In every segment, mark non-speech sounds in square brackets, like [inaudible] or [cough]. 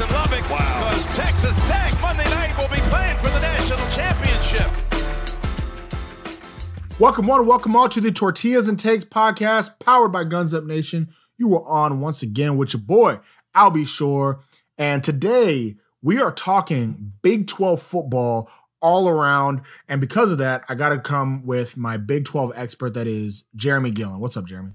Jason Lubbock because Texas Tech Monday night will be playing for the national championship. Welcome one, welcome all to the Tortillas and Takes podcast, powered by Guns Up Nation. You are on once again with your boy Albie Shore, and today we are talking Big 12 football all around. And because of that, I got to come with my Big 12 expert that is Jeremy Gillen. What's up, Jeremy?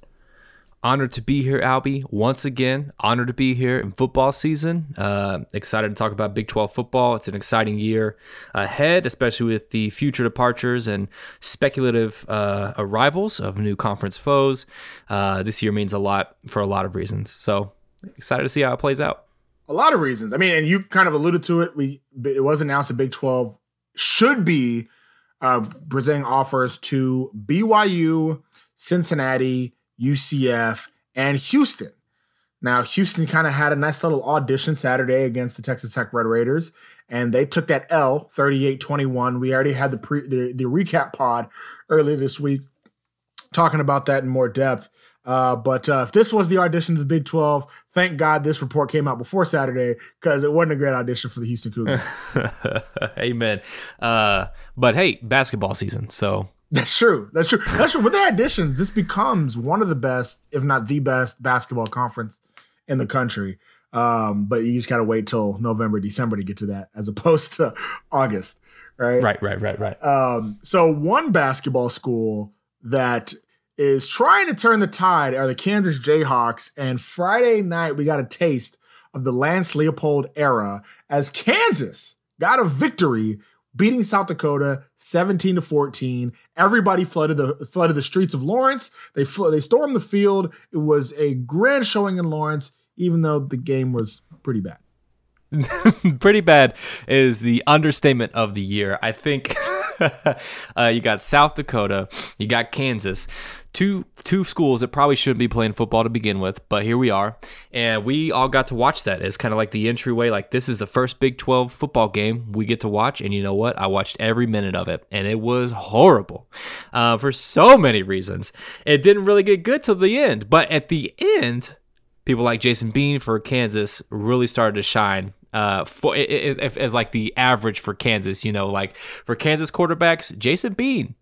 Honored to be here, Albie. Once again, honored to be here in football season. Uh, excited to talk about Big 12 football. It's an exciting year ahead, especially with the future departures and speculative uh, arrivals of new conference foes. Uh, this year means a lot for a lot of reasons. So excited to see how it plays out. A lot of reasons. I mean, and you kind of alluded to it. We it was announced that Big 12 should be uh, presenting offers to BYU, Cincinnati, UCF, and Houston. Now, Houston kind of had a nice little audition Saturday against the Texas Tech Red Raiders, and they took that L 38 21. We already had the, pre, the, the recap pod earlier this week talking about that in more depth. Uh, but uh, if this was the audition to the Big 12, thank God this report came out before Saturday because it wasn't a great audition for the Houston Cougars. [laughs] Amen. Uh, but hey, basketball season. So that's true. That's true. That's true. With the additions, this becomes one of the best, if not the best, basketball conference in the country. Um, but you just gotta wait till November, December to get to that, as opposed to [laughs] August, right? Right, right, right, right. Um, so one basketball school that is trying to turn the tide are the Kansas Jayhawks. And Friday night, we got a taste of the Lance Leipold era as Kansas got a victory beating South Dakota 17 to 14. Everybody flooded the flooded the streets of Lawrence. They fl- they stormed the field. It was a grand showing in Lawrence, even though the game was pretty bad. [laughs] pretty bad is the understatement of the year. I think [laughs] [laughs] uh, you got South Dakota, you got Kansas, two two schools that probably shouldn't be playing football to begin with, but here we are, and we all got to watch that. It's kind of like the entryway. Like this is the first Big Twelve football game we get to watch, and you know what? I watched every minute of it, and it was horrible uh, for so many reasons. It didn't really get good till the end, but at the end. People like Jason Bean for Kansas really started to shine uh, for if as like the average for Kansas, you know, like for Kansas quarterbacks, Jason Bean,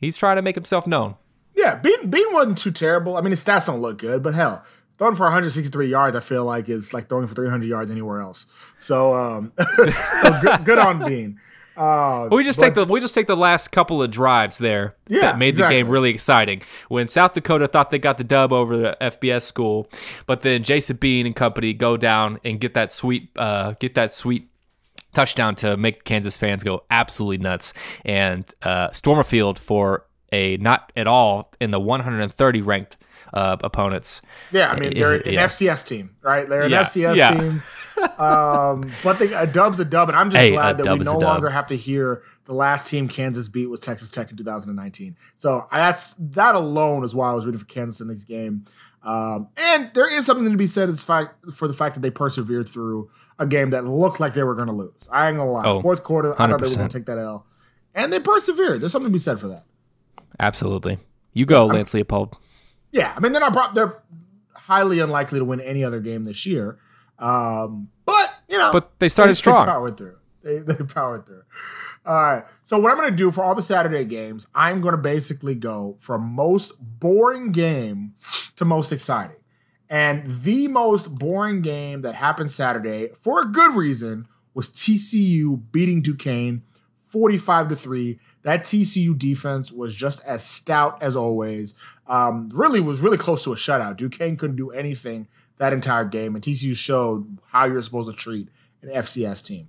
he's trying to make himself known. Yeah, Bean Bean wasn't too terrible. I mean, his stats don't look good, but hell, throwing for 163 yards, I feel like is like throwing for 300 yards anywhere else. So, um, [laughs] so good, good, on Bean. Uh, we just take the we just take the last couple of drives there yeah, that made exactly. the game really exciting. When South Dakota thought they got the dub over the FBS school, but then Jason Bean and company go down and get that sweet uh, get that sweet touchdown to make Kansas fans go absolutely nuts and uh, storm a field for a not at all in the 130 ranked uh, opponents. Yeah, I mean they're [laughs] an yeah. FCS team, right? They're an yeah. FCS yeah. team. um, but they, a dub's a dub, and I'm just hey, glad that we no longer have to hear the last team Kansas beat was Texas Tech in 2019. So that's that alone is why I was rooting for Kansas in this game. Um, and there is something to be said as fact, for the fact that they persevered through a game that looked like they were going to lose. I ain't gonna lie. Oh, Fourth quarter, 100%. I thought they were going to take that L, and they persevered. There's something to be said for that. Absolutely. You go, Lance Leipold. Yeah, I mean they're not they're highly unlikely to win any other game this year. Um, but you know, but they started they, strong. They powered through. They, [laughs] they powered through. All right. So what I'm going to do for all the Saturday games, I'm going to basically go from most boring game to most exciting. And the most boring game that happened Saturday, for a good reason, was TCU beating Duquesne 45 to 3. That TCU defense was just as stout as always. Um, really was really close to a shutout. Duquesne couldn't do anything that entire game, and TCU showed how you're supposed to treat an FCS team.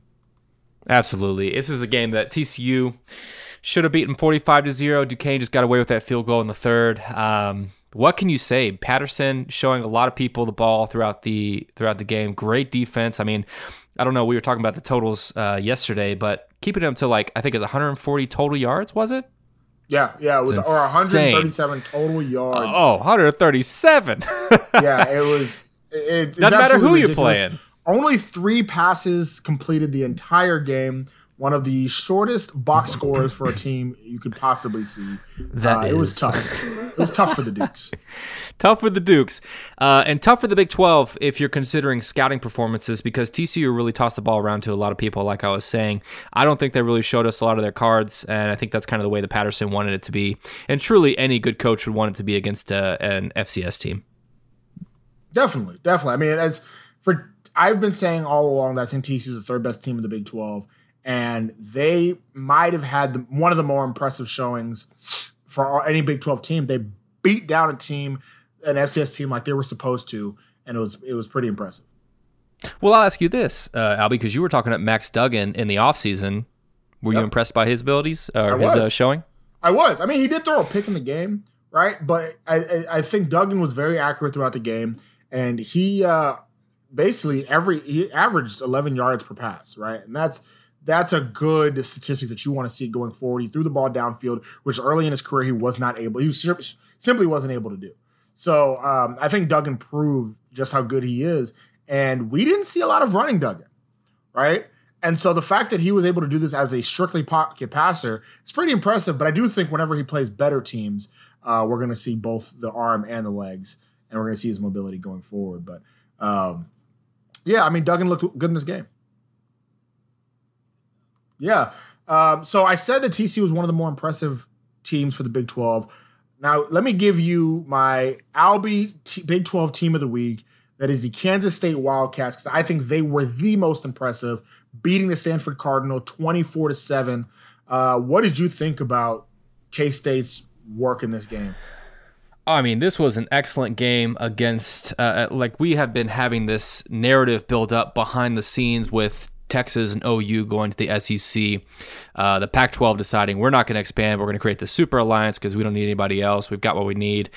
Absolutely. This is a game that TCU should have beaten 45 to 0. Duquesne just got away with that field goal in the third. Um, what can you say? Patterson showing a lot of people the ball throughout the throughout the game. Great defense. I mean, I don't know. We were talking about the totals uh, yesterday, but keeping them to like I think it's 140 total yards. Was it? Yeah, yeah, it was or 137 total yards. Oh, 137. [laughs] yeah, it was. It, Doesn't matter who ridiculous. you're playing. Only three passes completed the entire game. One of the shortest box scores for a team you could possibly see. That uh, it was tough. it was tough for the Dukes. [laughs] tough for the Dukes, uh, and tough for the Big 12 if you're considering scouting performances because TCU really tossed the ball around to a lot of people. Like I was saying, I don't think they really showed us a lot of their cards, and I think that's kind of the way that Patterson wanted it to be. And truly, any good coach would want it to be against uh, an FCS team. Definitely, definitely. I mean, it's for I've been saying all along that I think TCU is the third best team in the Big 12, and they might have had the, one of the more impressive showings for any Big 12 team. They beat down a team, an FCS team, like they were supposed to, and it was it was pretty impressive. Well, I'll ask you this, uh, Albie, because you were talking about Max Duggan in the offseason. Were yep. you impressed by his abilities or his uh, showing? I was. I mean, he did throw a pick in the game, right? But I, I, I think Duggan was very accurate throughout the game, and he uh, basically every he averaged 11 yards per pass, right? And that's that's a good statistic that you want to see going forward. He threw the ball downfield, which early in his career he was not able. He was, simply wasn't able to do. So um, I think Duggan proved just how good he is, and we didn't see a lot of running Duggan, right? And so the fact that he was able to do this as a strictly pocket passer is pretty impressive. But I do think whenever he plays better teams, uh, we're going to see both the arm and the legs, and we're going to see his mobility going forward. But um, yeah, I mean, Duggan looked good in this game. Yeah. Um, so I said that TC was one of the more impressive teams for the Big 12. Now, let me give you my Albie T- Big 12 team of the week. That is the Kansas State Wildcats, because I think they were the most impressive, beating the Stanford Cardinal 24 to 7. Uh, what did you think about K State's work in this game? I mean, this was an excellent game against, uh, like, we have been having this narrative build up behind the scenes with Texas and OU going to the SEC. Uh, the Pac 12 deciding we're not going to expand. We're going to create the Super Alliance because we don't need anybody else. We've got what we need.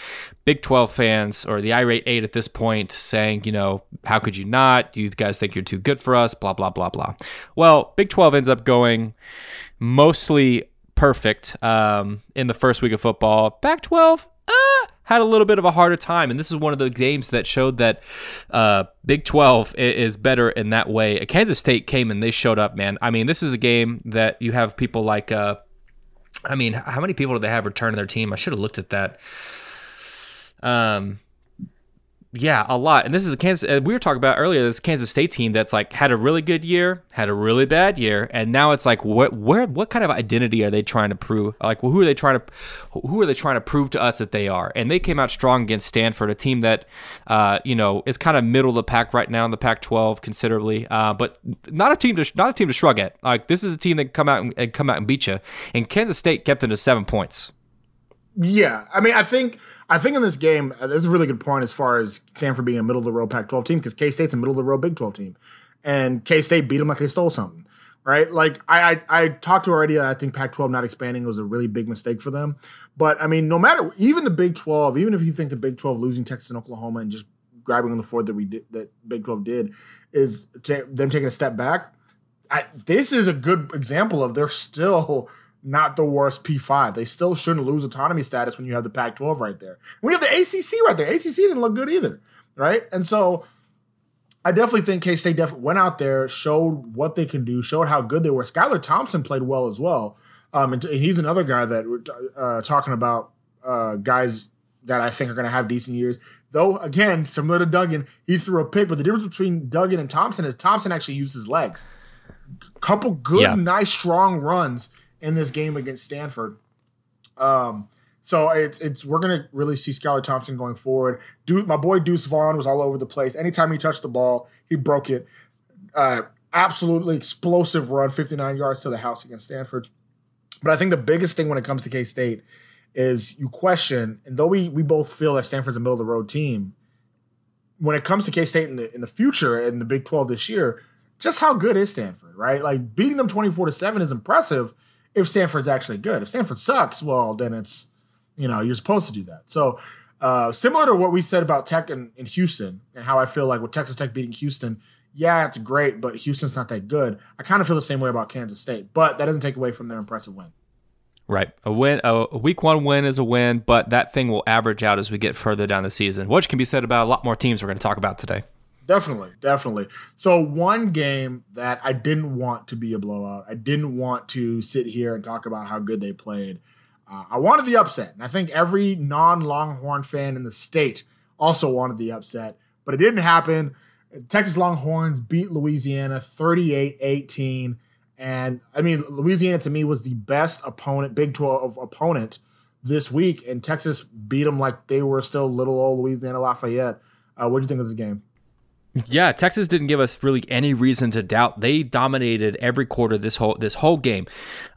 Big 12 fans, or the irate eight at this point, saying, you know, how could you not? You guys think you're too good for us, blah, blah, blah, blah. Well, Big 12 ends up going mostly perfect um, in the first week of football. Pac 12, uh, had a little bit of a harder time. And this is one of the games that showed that uh, Big 12 is better in that way. Kansas State came and they showed up, man. I mean, this is a game that you have people like, uh, I mean, how many people do they have return to their team? I should have looked at that. Um, yeah, a lot. And this is a Kansas. Uh, we were talking about earlier. This Kansas State team that's like had a really good year, had a really bad year, and now it's like, what, where, what kind of identity are they trying to prove? Like, well, who are they trying to, who are they trying to prove to us that they are? And they came out strong against Stanford, a team that, uh, you know, is kind of middle of the pack right now in the Pac-12 considerably, uh, but not a team to, not a team to shrug at. Like, this is a team that come out and, and come out and beat you. And Kansas State kept them to seven points. Yeah, I mean, I think I think in this game, uh, there's a really good point as far as Stanford being a middle of the road Pac-12 team because K State's a middle of the road Big 12 team, and K State beat them like they stole something, right? Like I, I I talked to already. I think Pac-12 not expanding was a really big mistake for them. But I mean, no matter even the Big 12, even if you think the Big 12 losing Texas and Oklahoma and just grabbing on the fourth that we did that Big 12 did is t- them taking a step back. I, this is a good example of they're still not the worst P5. They still shouldn't lose autonomy status when you have the Pac 12 right there. We have the ACC right there. ACC didn't look good either, right? And so I definitely think K State definitely went out there, showed what they can do, showed how good they were. Skylar Thompson played well as well. Um, and, and he's another guy that we're uh, talking about uh, guys that I think are going to have decent years. Though, again, similar to Duggan, he threw a pick, but the difference between Duggan and Thompson is Thompson actually used his legs. Couple good, yeah. nice, strong runs in this game against Stanford. Um, so it's it's we're gonna really see Skylar Thompson going forward. Dude, my boy Deuce Vaughn was all over the place. Anytime he touched the ball, he broke it. Uh, absolutely explosive run, 59 yards to the house against Stanford. But I think the biggest thing when it comes to K State is you question, and though we we both feel that Stanford's a middle of the road team, when it comes to K State in the in the future in the Big 12 this year, just how good is Stanford, right? Like beating them 24 to 7 is impressive, if Stanford's actually good. If Stanford sucks, well, then it's, you know, you're supposed to do that. So, uh, similar to what we said about Tech in, in Houston and how I feel like with Texas Tech beating Houston, yeah, it's great, but Houston's not that good. I kind of feel the same way about Kansas State, but that doesn't take away from their impressive win. Right. A win, a week one win is a win, but that thing will average out as we get further down the season, which can be said about a lot more teams we're going to talk about today. Definitely, definitely. So one game that I didn't want to be a blowout. I didn't want to sit here and talk about how good they played. Uh, I wanted the upset, and I think every non-Longhorn fan in the state also wanted the upset, but it didn't happen. Texas Longhorns beat Louisiana 38-18. And I mean, Louisiana to me was the best opponent, Big 12 opponent this week, and Texas beat them like they were still little old Louisiana Lafayette. Uh, what do you think of this game? Yeah, Texas didn't give us really any reason to doubt. They dominated every quarter this whole this whole game,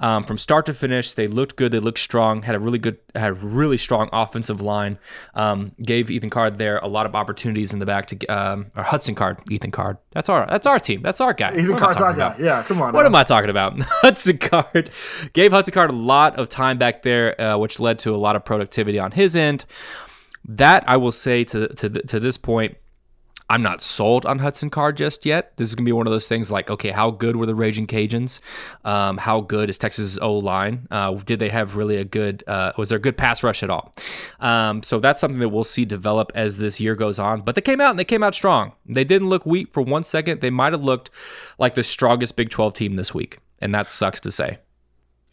um, from start to finish. They looked good. They looked strong. Had a really good, had a really strong offensive line. Um, gave Ethan Card there a lot of opportunities in the back to um, or Hudson Card, Ethan Card. That's our that's our team. That's our guy. Ethan Card's our guy. Yeah, come on. What now. am I talking about? [laughs] Hudson Card gave Hudson Card a lot of time back there, uh, which led to a lot of productivity on his end. That I will say to to to this point I'm not sold on Hudson Card just yet. This is gonna be one of those things like, okay, how good were the Raging Cajuns? Um, how good is Texas O line? Uh, did they have really a good? Uh, was there a good pass rush at all? Um, so that's something that we'll see develop as this year goes on. But they came out and they came out strong. They didn't look weak for one second. They might have looked like the strongest Big 12 team this week, and that sucks to say.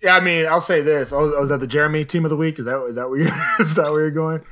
Yeah, I mean, I'll say this. Oh, was that the Jeremy team of the week? Is that is that where you [laughs] is that where you're going?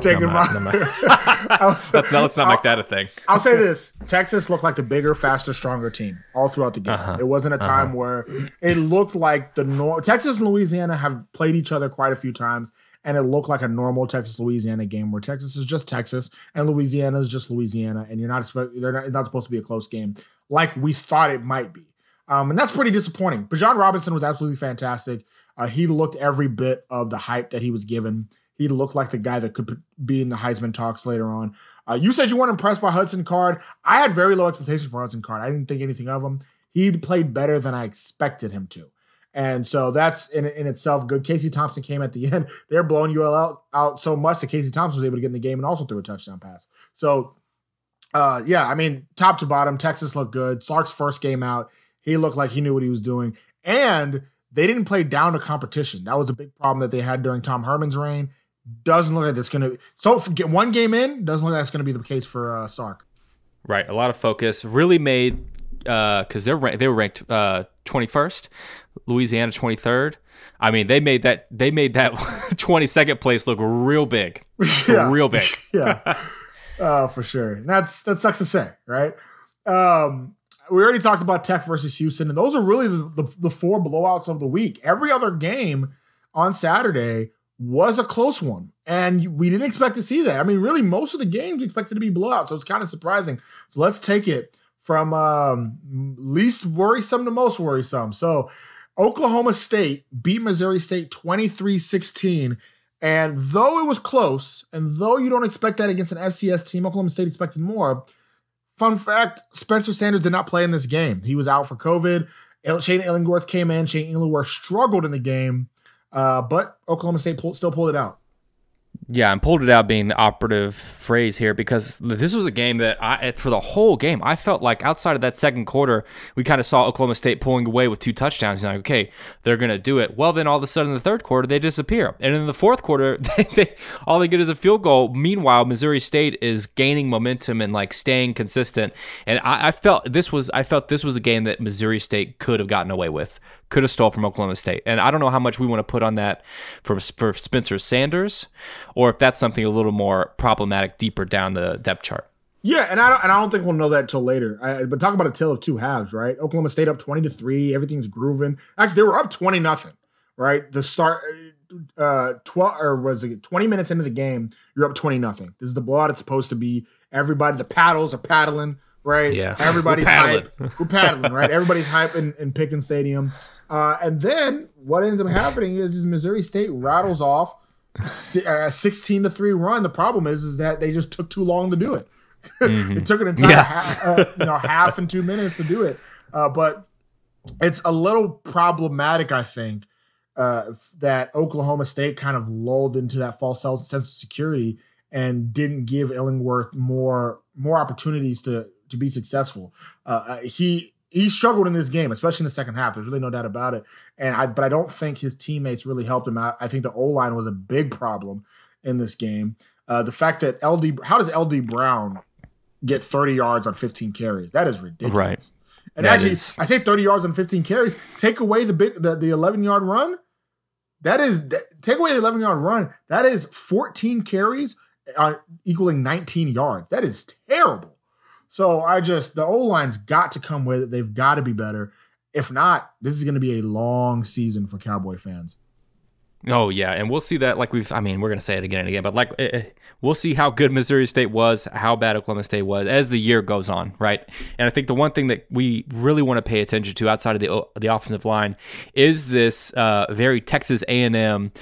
Taking my. let's, [laughs] [laughs] let's not make that a thing. I'll say this: Texas looked like the bigger, faster, stronger team all throughout the game. Uh-huh. It wasn't a time uh-huh. where it looked like the nor- Texas and Louisiana have played each other quite a few times, and it looked like a normal Texas Louisiana game where Texas is just Texas and Louisiana is just Louisiana, and you're not expect they're not, not supposed to be a close game like we thought it might be. Um, and that's pretty disappointing. Bijan Robinson was absolutely fantastic. Uh, he looked every bit of the hype that he was given. He looked like the guy that could be in the Heisman talks later on. Uh, you said you weren't impressed by Hudson Card. I had very low expectations for Hudson Card. I didn't think anything of him. He played better than I expected him to. And so that's in, in itself good. Casey Thompson came at the [laughs] end. They're blowing UL out, out so much that Casey Thompson was able to get in the game and also threw a touchdown pass. So, uh, yeah, I mean, top to bottom, Texas looked good. Sark's first game out, he looked like he knew what he was doing. And they didn't play down to competition. That was a big problem that they had during Tom Herman's reign doesn't look like that's going to. So get one game in doesn't look like that's going to be the case for uh, Sark. Right, a lot of focus really made because uh, they're they were ranked uh, 21st, Louisiana 23rd. I mean, they made that they made that [laughs] 22nd place look real big, [laughs] yeah. real big. [laughs] yeah, uh, for sure. And that's that sucks to say, right? Um, we already talked about Tech versus Houston, and those are really the, the, the four blowouts of the week. Every other game on Saturday was a close one. And we didn't expect to see that. I mean, really, most of the games expected to be blowout. So it's kind of surprising. So let's take it from um, least worrisome to most worrisome. So Oklahoma State beat Missouri State 23 16. And though it was close, and though you don't expect that against an FCS team, Oklahoma State expected more. Fun fact Spencer Sanders did not play in this game. He was out for COVID. Shane Illingworth came in. Shane Illingworth struggled in the game. Uh, but Oklahoma State pulled, still pulled it out. Yeah, and pulled it out being the operative phrase here because this was a game that I, for the whole game, I felt like outside of that second quarter, we kind of saw Oklahoma State pulling away with two touchdowns. And like, okay, they're going to do it. Well, then all of a sudden in the third quarter, they disappear. And in the fourth quarter, [laughs] they, they, all they get is a field goal. Meanwhile, Missouri State is gaining momentum and like staying consistent. And I, I felt this was, I felt this was a game that Missouri State could have gotten away with could have stole from Oklahoma State. And I don't know how much we want to put on that for for Spencer Sanders, or if that's something a little more problematic deeper down the depth chart. Yeah, and I don't, and I don't think we'll know that until later. I, but talk about a tale of two halves, right? Oklahoma State up twenty to three, everything's grooving. Actually, they were up twenty nothing, right? The start, uh, twelve or was it twenty minutes into the game? You're up twenty nothing. This is the blowout it's supposed to be. Everybody, the paddles are paddling, right? Yeah, [laughs] everybody's We're paddling. hype. We're paddling, right? Everybody's hype in, in Pickens Stadium. Uh, and then what ends up happening is, is Missouri State rattles off a uh, 16 to 3 run. The problem is is that they just took too long to do it. Mm-hmm. [laughs] it took an entire yeah. half, uh, you know half and 2 minutes to do it. Uh, but it's a little problematic I think uh, that Oklahoma State kind of lulled into that false sense of security and didn't give Illingworth more more opportunities to to be successful. Uh, he he struggled in this game, especially in the second half. There's really no doubt about it. And I, but I don't think his teammates really helped him out. I think the O line was a big problem in this game. Uh, the fact that LD, how does LD Brown get 30 yards on 15 carries? That is ridiculous. Right. And that actually, is... I say 30 yards on 15 carries. Take away the big, the, the 11 yard run. That is that, take away the 11 yard run. That is 14 carries uh, equaling 19 yards. That is terrible. So I just the O line's got to come with it. They've got to be better. If not, this is going to be a long season for Cowboy fans. Oh yeah, and we'll see that. Like we've, I mean, we're gonna say it again and again, but like eh, eh, we'll see how good Missouri State was, how bad Oklahoma State was as the year goes on, right? And I think the one thing that we really want to pay attention to outside of the the offensive line is this uh, very Texas A and M.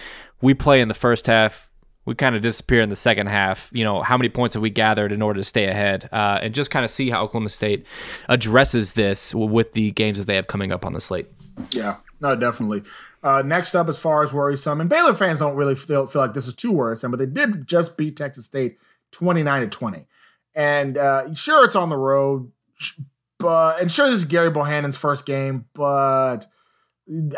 We play in the first half, we kind of disappear in the second half. You know, how many points have we gathered in order to stay ahead, uh, and just kind of see how Oklahoma State addresses this with the games that they have coming up on the slate. Yeah, no, definitely. Uh, next up, as far as worrisome, and Baylor fans don't really feel, feel like this is too worrisome, but they did just beat Texas State 29 to 20. And uh, sure, it's on the road, but and sure, this is Gary Bohanon's first game, but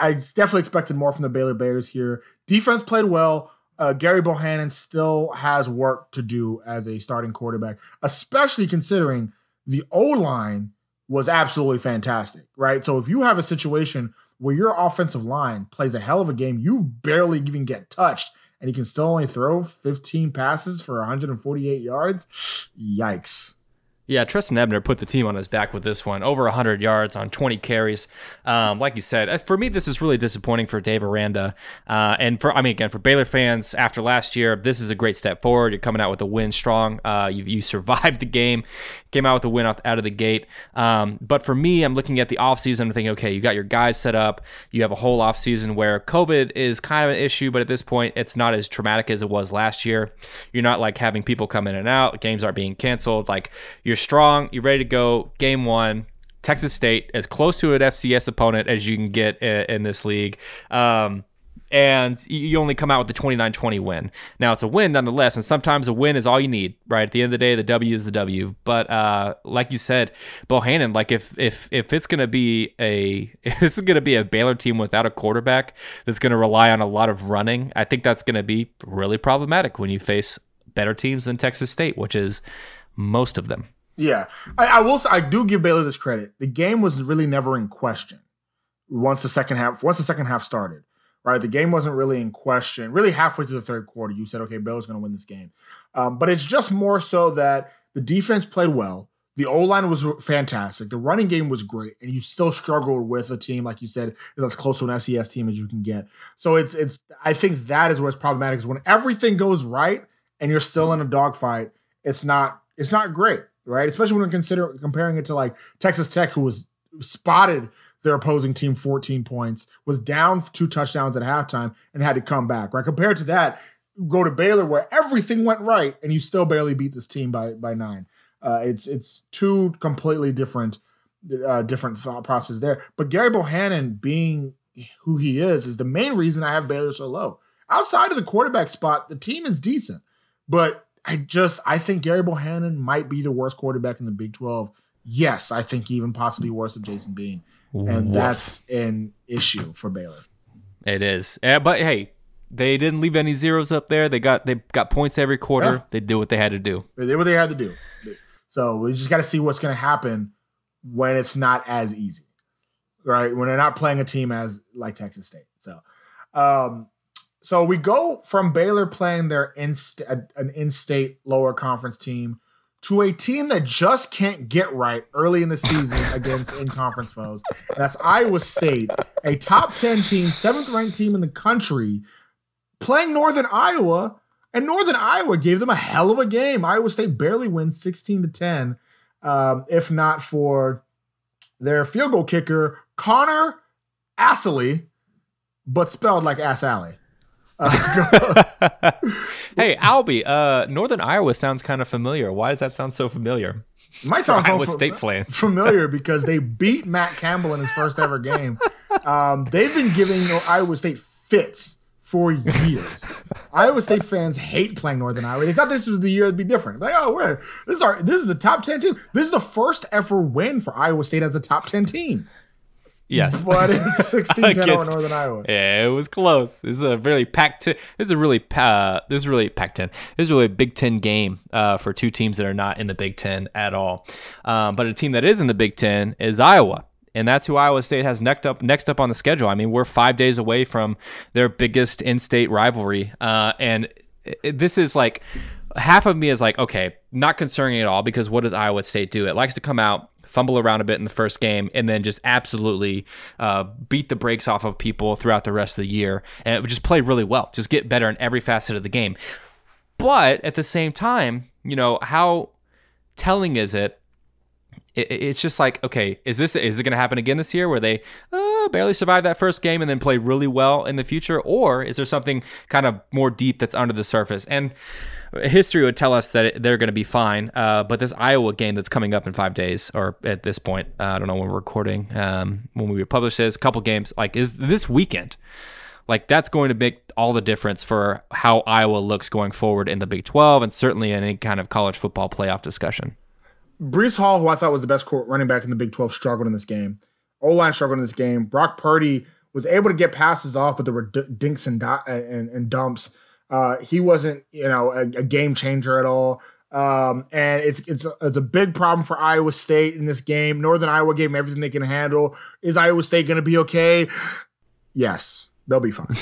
I definitely expected more from the Baylor Bears here. Defense played well. Uh, Gerry Bohanon still has work to do as a starting quarterback, especially considering the O line was absolutely fantastic, right? So if you have a situation where your offensive line plays a hell of a game, you barely even get touched, and you can still only throw 15 passes for 148 yards. [sighs] Yikes. Yeah, Trestan Ebner put the team on his back with this one. Over 100 yards on 20 carries. Um, like you said, for me, this is really disappointing for Dave Aranda. Uh, and for, I mean, again, for Baylor fans, after last year, this is a great step forward. You're coming out with a win strong. Uh, you, you [laughs] survived the game, came out with a win out, out of the gate. Um, but for me, I'm looking at the offseason. I'm thinking, okay, you got your guys set up. You have a whole offseason where COVID is kind of an issue, but at this point, it's not as traumatic as it was last year. You're not like having people come in and out. Games aren't being canceled. Like, you're strong, you're ready to go. Game one, Texas State, as close to an FCS opponent as you can get in, this league. Um, and you only come out with the 29-20 win. Now it's a win nonetheless, and sometimes a win is all you need, right? At the end of the day, the W is the W. But uh, like you said, Bohanon, like if if if it's gonna be a [laughs] this is gonna be a Baylor team without a quarterback that's gonna rely on a lot of running, I think that's gonna be really problematic when you face better teams than Texas State, which is most of them. Yeah, I, I will. I do give Baylor this credit. The game was really never in question once the second half. Once the second half started, right? The game wasn't really in question. Really, halfway through the third quarter, you said, "Okay, Baylor's going to win this game." Um, but it's just more so that the defense played well. The O line was fantastic. The running game was great, and you still struggled with a team like you said that's close to an FCS team as you can get. So it's it's. I think that is what's problematic is when everything goes right and you're still in a dogfight. It's not. It's not great right? Especially when we consider comparing it to like Texas Tech, who was spotted their opposing team 14 points, was down two touchdowns at halftime, and had to come back. Right? Compared to that, go to Baylor where everything went right, and you still barely beat this team by by nine. Uh, it's it's two completely different uh, different thought process there. But Gary Bohanon being who he is is the main reason I have Baylor so low. Outside of the quarterback spot, the team is decent, but I just I think Gary Bohanon might be the worst quarterback in the Big 12. Yes, I think even possibly worse than Jason Bean. And Woof. that's an issue for Baylor. It is. Yeah, but hey, they didn't leave any zeros up there. They got they got points every quarter. Yeah. They did what they had to do. They did what they had to do. So we just got to see what's going to happen when it's not as easy, right? When they're not playing a team as like Texas State. So, um, so we go from Baylor playing their in an in-state lower conference team to a team that just can't get right early in the season [laughs] against in-conference foes. That's Iowa State, a top 10 team, seventh ranked team in the country, playing Northern Iowa. And Northern Iowa gave them a hell of a game. Iowa State barely wins 16 to 10, um, if not for their field goal kicker, Connor Assalley, but spelled like Ass Alley. [laughs] hey, Albie, uh, Northern Iowa sounds kind of familiar. Why does that sound so familiar? My sound [laughs] Iowa State fan. familiar [laughs] because they beat Matt Campbell in his first ever game. Um, they've been giving Iowa State fits for years. Iowa State fans hate playing Northern Iowa. They thought this was the year it'd be different. Like, oh, we're, this is our this is the top ten team. This is the first ever win for Iowa State as a top ten team. Yes, [laughs] but [laughs] it's 16 10 Northern Iowa. Yeah, it was close. This is a really packed. This is a really uh, this is really packed ten. This is really a Big Ten game uh, for two teams that are not in the Big Ten at all. Um, but a team that is in the Big Ten is Iowa. and that's who Iowa State has next up next up on the schedule. I mean, we're five days away from their biggest in-state rivalry, uh, and it, this is like half of me is like, okay, not concerning at all because what does Iowa State do? It likes to come out, fumble around a bit in the first game, and then just absolutely uh, beat the brakes off of people throughout the rest of the year, and just play really well, just get better in every facet of the game. But at the same time, you know how telling is it? It's just like okay is this is it going to happen again this year where they uh, barely survive that first game and then play really well in the future? Or is there something kind of more deep that's under the surface? And history would tell us that they're going to be fine uh, but this iowa game that's coming up in five days or at this point uh, i don't know when we're recording um, when we publish this a couple games like is this weekend like that's going to make all the difference for how iowa looks going forward in the big 12 and certainly in any kind of college football playoff discussion Breece Hall, who I thought was the best running back in the Big 12, struggled in this game. O line struggled in this game. Brock Purdy was able to get passes off, but there were dinks and, and, and dumps. Uh, he wasn't, you know, a, a game changer at all. Um, and it's it's a, it's a big problem for Iowa State in this game. Northern Iowa gave them everything they can handle. Is Iowa State going to be okay? Yes, they'll be fine.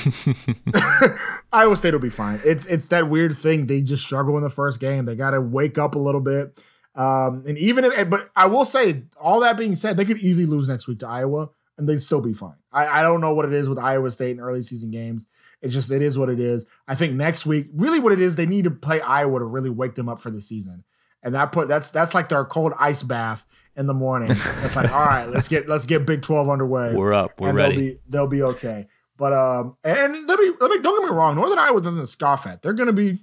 [laughs] [laughs] Iowa State will be fine. It's it's that weird thing. They just struggle in the first game. They got to wake up a little bit. Um, and even if, but I will say, all that being said, they could easily lose next week to Iowa and they'd still be fine. I, I don't know what it is with Iowa State in early season games. It's just, it is what it is. I think next week, really what it is, they need to play Iowa to really wake them up for the season. And that put, that's, that's like their cold ice bath in the morning. It's like, [laughs] all right, let's get, let's get Big 12 underway. We're up. We're ready. They'll be, they'll be okay. But, um, and let me, let me, don't get me wrong. Northern Iowa doesn't scoff at. They're going to be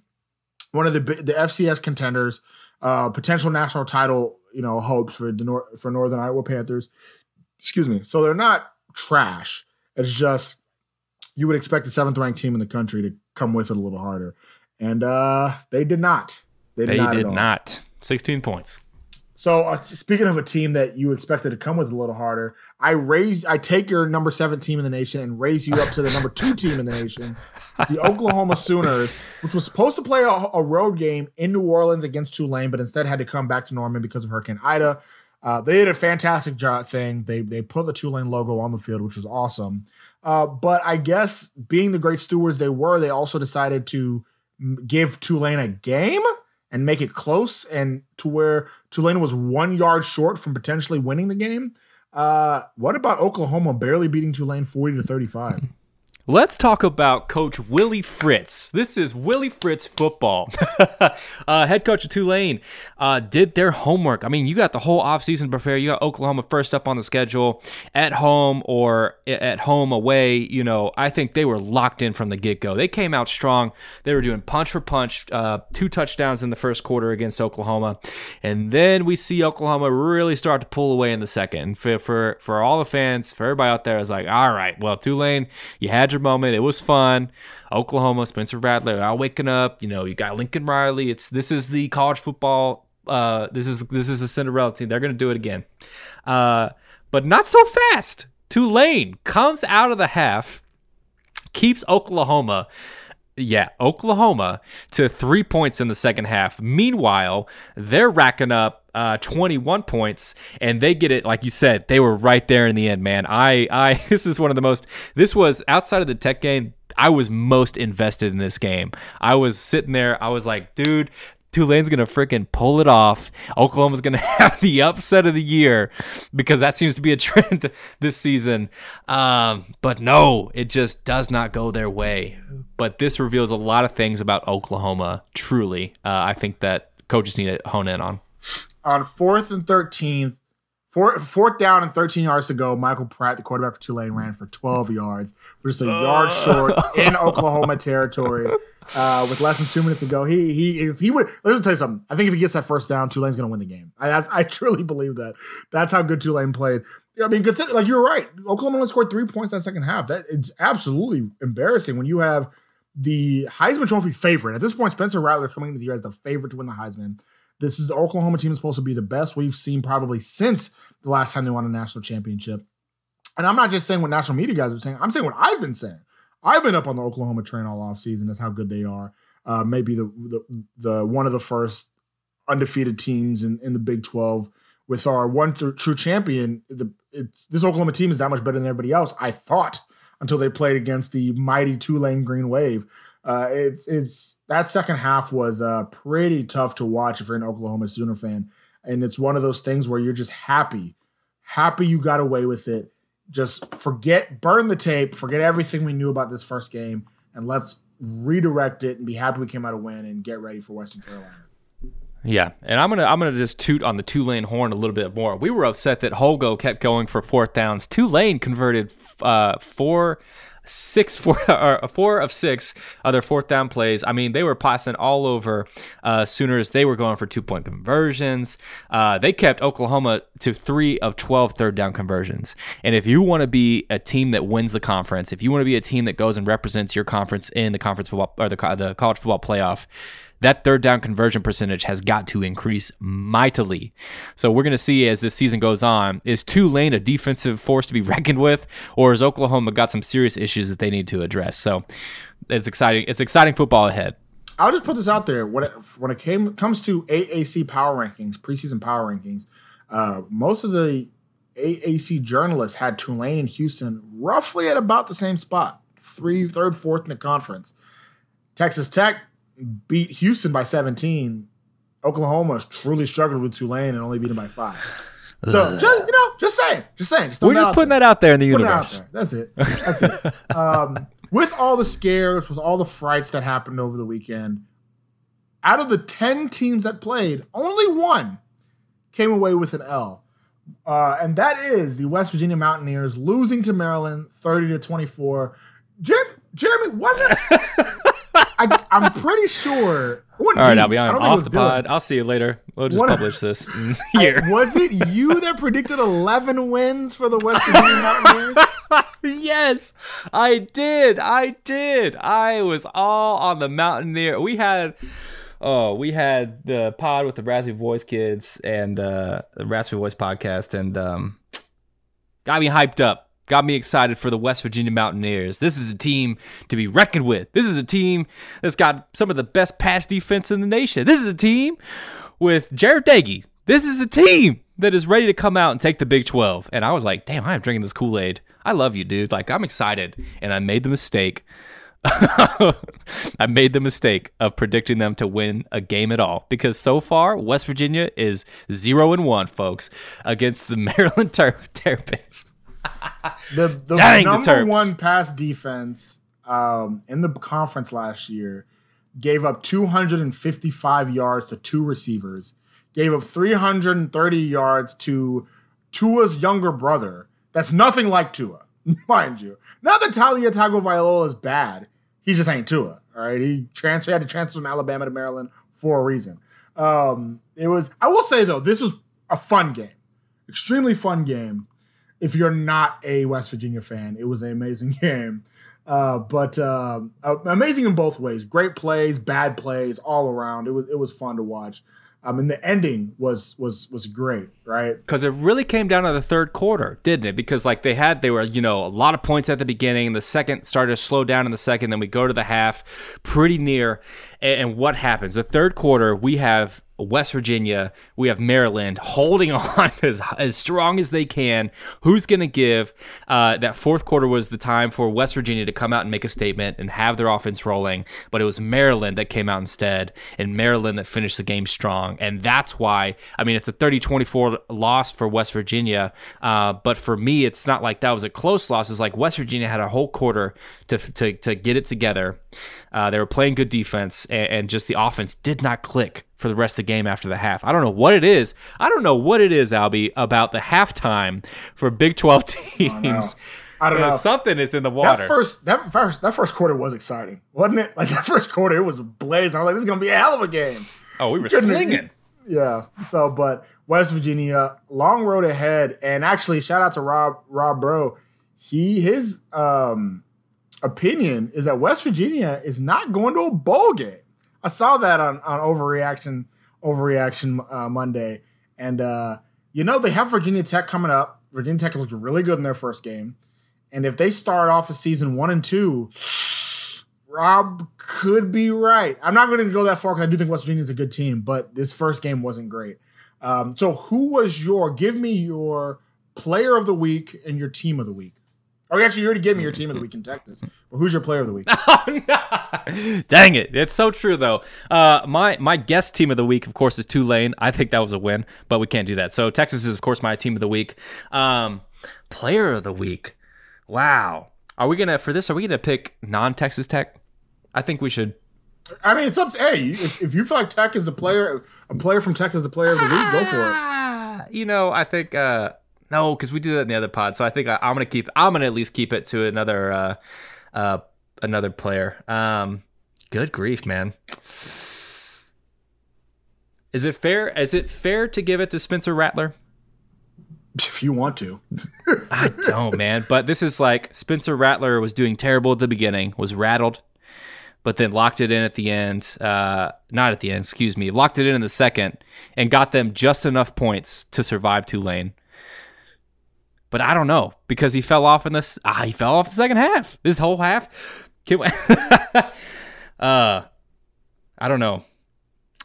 one of the, the FCS contenders uh, potential national title, you know, hopes for the Nor- for Northern Iowa Panthers. Excuse me. So they're not trash. It's just you would expect the seventh ranked team in the country to come with it a little harder, and uh, they did not. They did, they not, did not. Sixteen points. So uh, speaking of a team that you expected to come with a little harder, I raise, I take your number seven team in the nation and raise you up to the number two team in the nation, the [laughs] Oklahoma Sooners, which was supposed to play a, a, road game in New Orleans against Tulane, but instead had to come back to Norman because of Hurricane Ida. Uh, they did a fantastic job thing. They they put the Tulane logo on the field, which was awesome. Uh, but I guess being the great stewards they were, they also decided to give Tulane a game and make it close and to where Tulane was one yard short from potentially winning the game. Uh, what about Oklahoma barely beating Tulane 40 to 35? Let's talk about Coach Willie Fritz. This is Willie Fritz football. [laughs] uh, head coach of Tulane uh, did their homework. I mean, you got the whole offseason prepare. You got Oklahoma first up on the schedule at home or at home away. You know, I think they were locked in from the get go. They came out strong. They were doing punch for punch, uh, two touchdowns in the first quarter against Oklahoma. And then we see Oklahoma really start to pull away in the second. For, for, for all the fans, for everybody out there, is like, all right, well, Tulane, you had your moment. It was fun. Oklahoma, Spencer Rattler, all waking up. You know, you got Lincoln Riley. It's this is the college football. Uh, this is this is a Cinderella team. They're gonna do it again, uh, but not so fast. Tulane comes out of the half, keeps Oklahoma yeah, Oklahoma to three points in the second half. Meanwhile, they're racking up uh, 21 points, and they get it. Like you said, they were right there in the end, man. I, I, [laughs] this is one of the most. This was outside of the Tech game. I was most invested in this game. I was sitting there. I was like, dude, Tulane's gonna freaking pull it off. Oklahoma's gonna [laughs] have the upset of the year because that seems to be a [laughs] trend this season. Um, but no, it just does not go their way. But this reveals a lot of things about Oklahoma. Truly, uh, I think that coaches need to hone in on. On fourth and thirteen, Fourth, fourth down and 13 yards to go. Michael Pratt, the quarterback for Tulane, ran for 12 yards, just a yard short [laughs] in Oklahoma territory. Uh, with less than two minutes to go, he he if he would let me tell you something. I think if he gets that first down, Tulane's going to win the game. I, I, I truly believe that. That's how good Tulane played. I mean, consider like you're right. Oklahoma only scored three points that second half. That it's absolutely embarrassing when you have the Heisman Trophy favorite at this point. Spencer Rattler coming into the year as the favorite to win the Heisman. This is the Oklahoma team is supposed to be the best we've seen probably since the last time they won a national championship. And I'm not just saying what national media guys are saying. I'm saying what I've been saying. I've been up on the Oklahoma train all off season. That's how good they are. Uh, maybe the, the the one of the first undefeated teams in, in the Big 12 with our one true champion it's this Oklahoma team is that much better than everybody else. I thought until they played against the mighty Tulane Green Wave. Uh, it's it's that second half was uh, pretty tough to watch if you're an Oklahoma Sooner fan, and it's one of those things where you're just happy, happy you got away with it. Just forget, burn the tape, forget everything we knew about this first game, and let's redirect it and be happy we came out a win and get ready for Western Carolina. Yeah, and I'm gonna I'm gonna just toot on the Tulane horn a little bit more. We were upset that Holgo kept going for fourth downs. Tulane converted uh, four six [laughs] four or four of six other fourth down plays. I mean, they were passing all over uh, Sooners. They were going for two point conversions. Uh, they kept Oklahoma to three of 12 third down conversions. And if you want to be a team that wins the conference, if you want to be a team that goes and represents your conference in the conference football or the the college football playoff that third down conversion percentage has got to increase mightily. So we're going to see as this season goes on is Tulane a defensive force to be [laughs] reckoned with, or has Oklahoma got some serious issues that they need to address? So it's exciting. It's exciting football ahead. I'll just put this out there when it when it came comes to AAC power rankings, preseason power rankings. Uh, most of the AAC journalists had Tulane and Houston roughly at about the same spot, three, third, fourth in the conference. Texas Tech beat Houston by 17. Oklahoma truly struggled with Tulane and only beat them by five. [laughs] So just you know, just saying, just saying. Just We're just putting there. that out there in the universe. That's it. That's it. [laughs] Um, with all the scares, with all the frights that happened over the weekend, out of the ten teams that played, only one came away with an L, uh, and that is the West Virginia Mountaineers losing to Maryland, thirty to twenty-four. Jim, Jeremy wasn't. [laughs] I, am pretty sure. All right, I'll be on off the pod. I'll see you later. We'll just what, publish this [laughs] here. I, was it you that predicted 11 wins for the West Virginia Mountaineers? [laughs] yes, I did. I did. I was all on the Mountaineer. We had. Oh, we had the pod with the Raspy Voice kids and uh, the Raspy Voice podcast, and um, got me hyped up got me excited for the West Virginia Mountaineers. This is a team to be reckoned with. This is a team that's got some of the best pass defense in the nation. This is a team with Jarret Doege. This is a team that is ready to come out and take the Big 12. And I was like, damn, I am drinking this Kool Aid. I love you, dude. Like, I'm excited. And I made the mistake. [laughs] I made the mistake of predicting them to win a game at all because so far West Virginia is zero and one, folks, against the [laughs] Maryland Ter- Terrapins the the Dang, number the one pass defense um, in the conference last year gave up 255 yards to two receivers, gave up 330 yards to Tua's younger brother. That's nothing like Tua, [laughs] mind you. Not that Taulia Tagovailoa is bad. He just ain't Tua. All right, he transferred had to transfer from Alabama to Maryland for a reason. Um, it was. I will say though, this was a fun game, extremely fun game if you're not a West Virginia fan, it was an amazing [laughs] game. Uh, but uh, amazing in both ways. Great plays, bad plays, all around. It was it was fun to watch. I mean, the ending was was was great, right? Because it really came down to the third quarter, didn't it? Because like they had, they were you know a lot of points at the beginning. The second started to slow down in the second. Then we go to the half, pretty near. And, and what happens? The third quarter, we have West Virginia, we have Maryland holding [laughs] on as, as strong as they can. Who's going to give? Uh, that fourth quarter was the time for West Virginia to come out and make a statement and have their offense rolling, but it was Maryland that came out instead, and Maryland that finished the game strong. And that's why, I mean, it's a 30 24 loss for West Virginia, uh, but for me, it's not like that was a close loss. It's like West Virginia had a whole quarter to, to, to get it together. Uh, they were playing good defense, and, and, just the offense did not click for the rest of the game after the half. I don't know what it is. I don't know what it is, Albie, about the halftime for Big Twelve teams. [laughs] I don't know. Something is in the water. That first, that first, that first quarter was exciting, wasn't it? Like [laughs] that first quarter, it was blazing. I was like, "This is gonna be a hell of a game." Oh, we were slinging. Yeah. So, but West Virginia, long road ahead, and actually, shout out to Rob, Rob Bro. He his um opinion is that West Virginia is not going to a bowl game. I saw that on, on Overreaction Overreaction uh, Monday, and uh, you know they have Virginia Tech coming up. Virginia Tech looked really good in their first game, and if they start off the season one and two, Rob could be right. I'm not going to go that far because I do think West Virginia is a good team, but this first game wasn't great. Um, so who was your? Give me your player of the week and your team of the week. Oh, actually, you already gave me your team of the week in [laughs] Texas. But who's your player of the week? [laughs] Dang it! It's so true though. Uh, my my guest team of the week, of course, is Tulane. I think that was a win, but we can't do that. So Texas is, of course, my team of the week. Um, player of the week. Wow. Are we gonna for this? Are we gonna pick non-Texas Tech? I think we should. I mean, it's up to hey. If, if you feel like Tech is a player, a player from Tech is the player of the week, go for it. [laughs] You know, I think uh, no, because we do that in the other pod. So I think I, I'm gonna keep. I'm gonna at least keep it to another uh, uh, another player. Um, good grief, man. Is it fair? Is it fair to give it to Spencer Rattler? If you want to, [laughs] I don't, man. But this is like Spencer Rattler was doing terrible at the beginning, was rattled, but then locked it in at the end. Uh, not at the end, excuse me. Locked it in in the second and got them just enough points to survive Tulane. But I don't know because he fell off in this. Ah, he fell off the second half. This whole half. Can we- [laughs] uh, I don't know.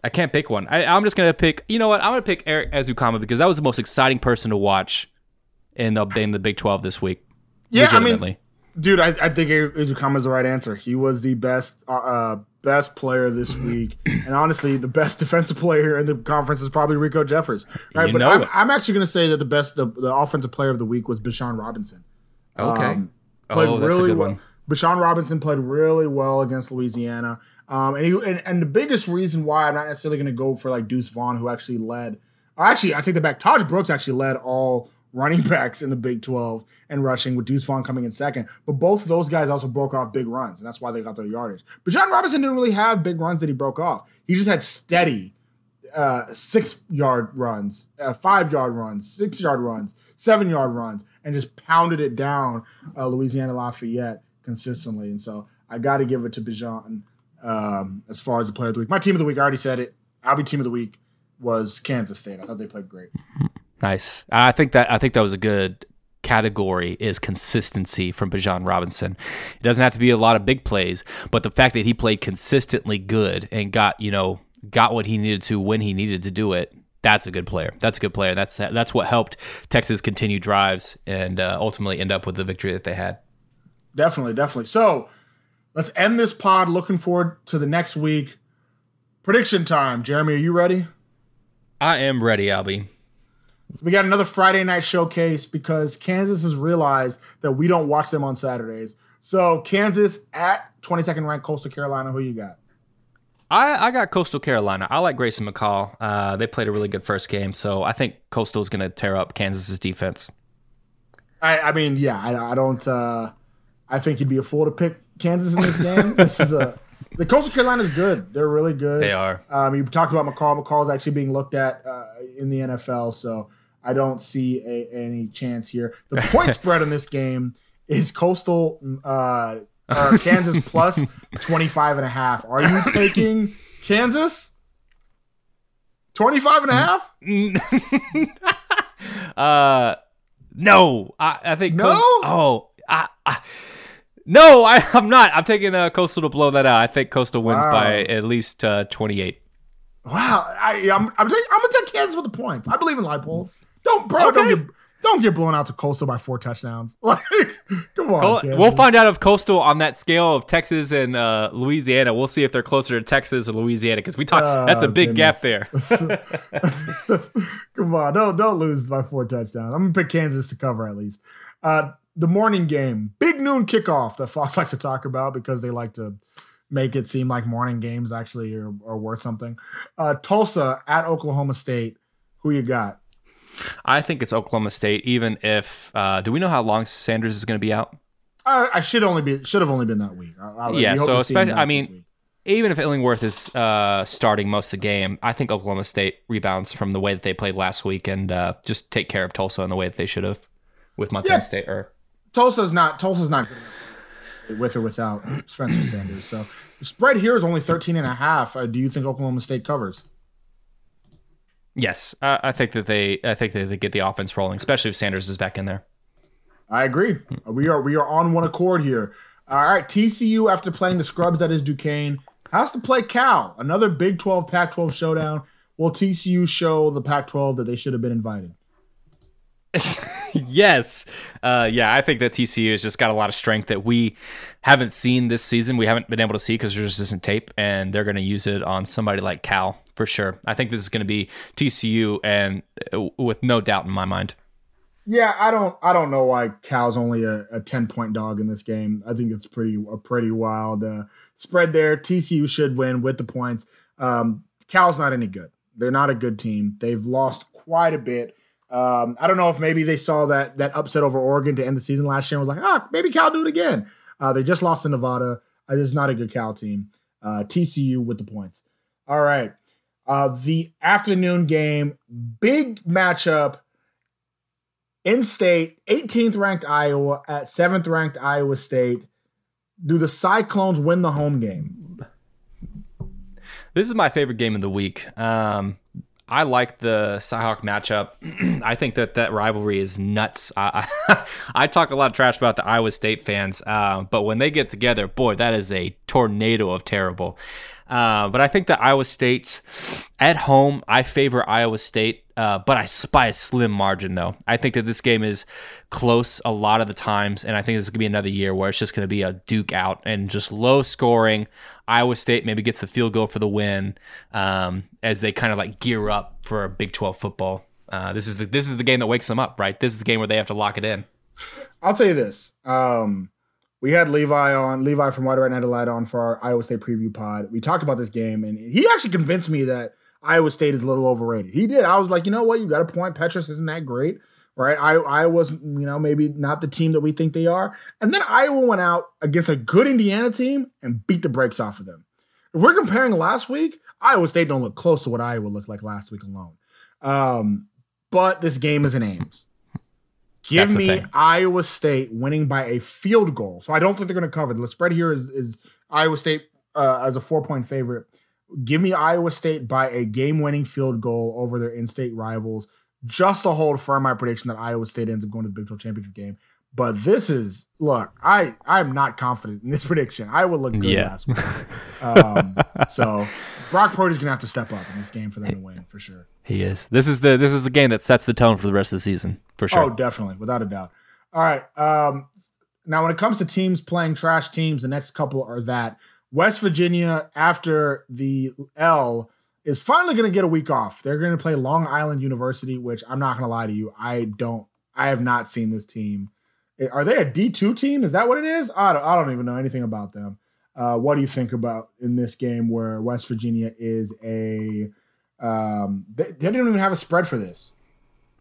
I can't pick one. I, I'm just gonna pick. You know what? I'm gonna pick Eric Azukama because that was the most exciting person to watch in the in the Big 12 this week. yeah. I mean, dude, I, I think Izukama is the right answer. He was the best, uh, uh, best player this week, and honestly, the best [laughs] defensive player in the conference is probably Rico Jeffers. Right, You but I'm. I'm actually going to say that the best, the, the offensive player of the week was Bijan Robinson. okay. Um, played oh, that's a really good well. one. Bijan Robinson played really well against Louisiana. Um, and, he, and and the biggest reason why I'm not necessarily going to go for like Deuce Vaughn, who actually led. Actually, I take that back. Tahj Brooks actually led all running [laughs] backs in the Big 12 and rushing, with Deuce Vaughn coming in second. But both those guys also broke off big runs, and that's why they got their yardage. But John Robinson didn't really have big runs that he broke off. He just had steady uh, six yard runs, uh, five yard runs, six yard runs, seven yard runs, and just pounded it down uh, Louisiana Lafayette consistently. And so I got to give it to Bijan um, as far as the player of the week. My team of the week, I already said it. I'll be team of the week was Kansas State. I thought they played great. Nice. I think that I think that was a good category is consistency from Bijan Robinson. It doesn't have to be a lot of big plays, but the fact that he played consistently good and got, you know, got what he needed to when he needed to do it. That's a good player. That's a good player. That's that's what helped Texas continue drives and uh, ultimately end up with the victory that they had. Definitely, definitely. So let's end this pod. Looking forward to the next week. Prediction time. Jeremy, are you ready? I am ready, Albie. We got another Friday night showcase because Kansas has realized that we don't watch them on Saturdays. So Kansas at 22nd ranked Coastal Carolina. Who you got? I, I got Coastal Carolina. I like Grayson McCall. Uh, they played a really good first game, so I think Coastal is going to tear up Kansas's defense. I, I mean, yeah, I, I don't. Uh, I think you'd be a fool to pick Kansas in this game. [laughs] this is a the Coastal Carolina is good. They're really good. They are. Um, you talked about McCall. McCall is actually being looked at uh, in the NFL, so I don't see a, any chance here. The point [laughs] spread in this game is Coastal uh, or Kansas plus 25 and a half. Are you [laughs] taking Kansas? 25 and a half? [laughs] Uh, no, I, I think No? Coast- oh, I, I, no, I, I'm not. I'm taking uh, Coastal to blow that out. I think Coastal wins Wow. by at least uh, 28. Wow, I, I'm I'm, I'm gonna take Kansas with the points. I believe in Leipold. Don't bro, don't get don't get blown out to Coastal by four touchdowns. [laughs] Like, come on. Col- Kansas. we'll find out if Coastal on that scale of Texas and uh, Louisiana. We'll see if they're closer to Texas or Louisiana because we talk. Oh, that's a big goodness. gap there. [laughs] Come on, don't don't lose by four touchdowns. I'm gonna pick Kansas to cover at least. Uh, the morning game, big noon kickoff that Fox [laughs] likes to talk about because they like to make it seem like morning games actually are, are worth something. Uh, Tulsa at Oklahoma State. Who you got? I think it's Oklahoma State. Even if uh, do we know how long Sanders is going to be out? I, I should only be should have only been that week. I, I, Yeah, so to see him especially- I mean, even if Illingworth is uh, starting most of the game, I think Oklahoma State rebounds from the way that they played last week and uh, just take care of Tulsa in the way that they should have with Montana Yeah. State. Or Tulsa's not Tulsa's not good with or without Spencer Sanders. So the spread here is only 13 and a half. Uh, do you think Oklahoma State covers? Yes, I, I think that they, I think that they get the offense rolling, especially if Sanders is back in there. I agree. We are we are on one accord here. All right, TCU after playing the scrubs that is Duquesne has to play Cal, another Big 12 Pac-12 showdown. Will TCU show the Pac-12 that they should have been invited? [laughs] yes. Uh, yeah, I think that TCU has just got a lot of strength that we haven't seen this season. We haven't been able to see because there just isn't tape, and they're going to use it on somebody like Cal for sure. I think this is going to be TCU, and uh, with no doubt in my mind. Yeah, I don't I don't know why Cal's only a, a 10 point dog in this game. I think it's pretty a pretty wild uh, spread there. TCU should win with the points. Um, Cal's not any good. They're not a good team. They've lost quite a bit. Um, I don't know if maybe they saw that that upset over Oregon to end the season last year and was like, ah, maybe Cal do it again. Uh, they just lost to Nevada. Uh, this is not a good Cal team. Uh, TCU with the points. All right. Uh, the afternoon game, big matchup in state, 18th ranked Iowa at 7th ranked Iowa State. Do the Cyclones win the home game? This is my favorite game of the week. Um, I like the Cyhawk matchup. [clears throat] I think that that rivalry is nuts. I, I, [laughs] I, talk a lot of trash about the Iowa State fans, uh, but when they get together, boy, that is a tornado of terrible. Uh, but I think that Iowa State at home, I favor Iowa State, uh, but I by a slim margin though. I think that this game is close a lot of the times, and I think this is gonna be another year where it's just gonna be a duke out and just low scoring. Iowa State maybe gets the field goal for the win um, as they kind of like gear up for a Big Twelve football. Uh, this is the this is the game that wakes them up, right? This is the game where they have to lock it in. I'll tell you this. Um, we had Levi on, Levi from White Red Night Light on for our Iowa State preview pod. We talked about this game, and he actually convinced me that Iowa State is a little overrated. He did. I was like, you know what? You got a point. Purdy's isn't that great, right? I I was, you know, maybe not the team that we think they are. And then Iowa went out against a good Indiana team and beat the brakes off of them. If we're comparing last week, Iowa State don't look close to what Iowa looked like last week alone. Um, but this game is in Ames. Give me Iowa State winning by a field goal. So I don't think they're going to cover. The spread here is, is Iowa State uh, as a four point favorite. Give me Iowa State by a game winning field goal over their in state rivals, just to hold firm my prediction that Iowa State ends up going to the Big 12 championship game. But this is look, I I'm not confident in this [laughs] prediction. I would look good yeah. last week. um, so [laughs] Brock Purdy's gonna have to step up in this game for them to win for sure. He is. This is the this is the game that sets the tone for the rest of the season for sure. Oh, definitely, without a doubt. All right. Um, now, when it comes to teams playing trash teams, the next couple are that West Virginia after the L is finally going to get a week off. They're going to play Long Island University, which I'm not going to lie to you, I don't, I have not seen this team. Are they a D2 team? Is that what it is? I don't, I don't even know anything about them. Uh, what do you think about in this game where West Virginia is a um, they, they didn't even have a spread for this.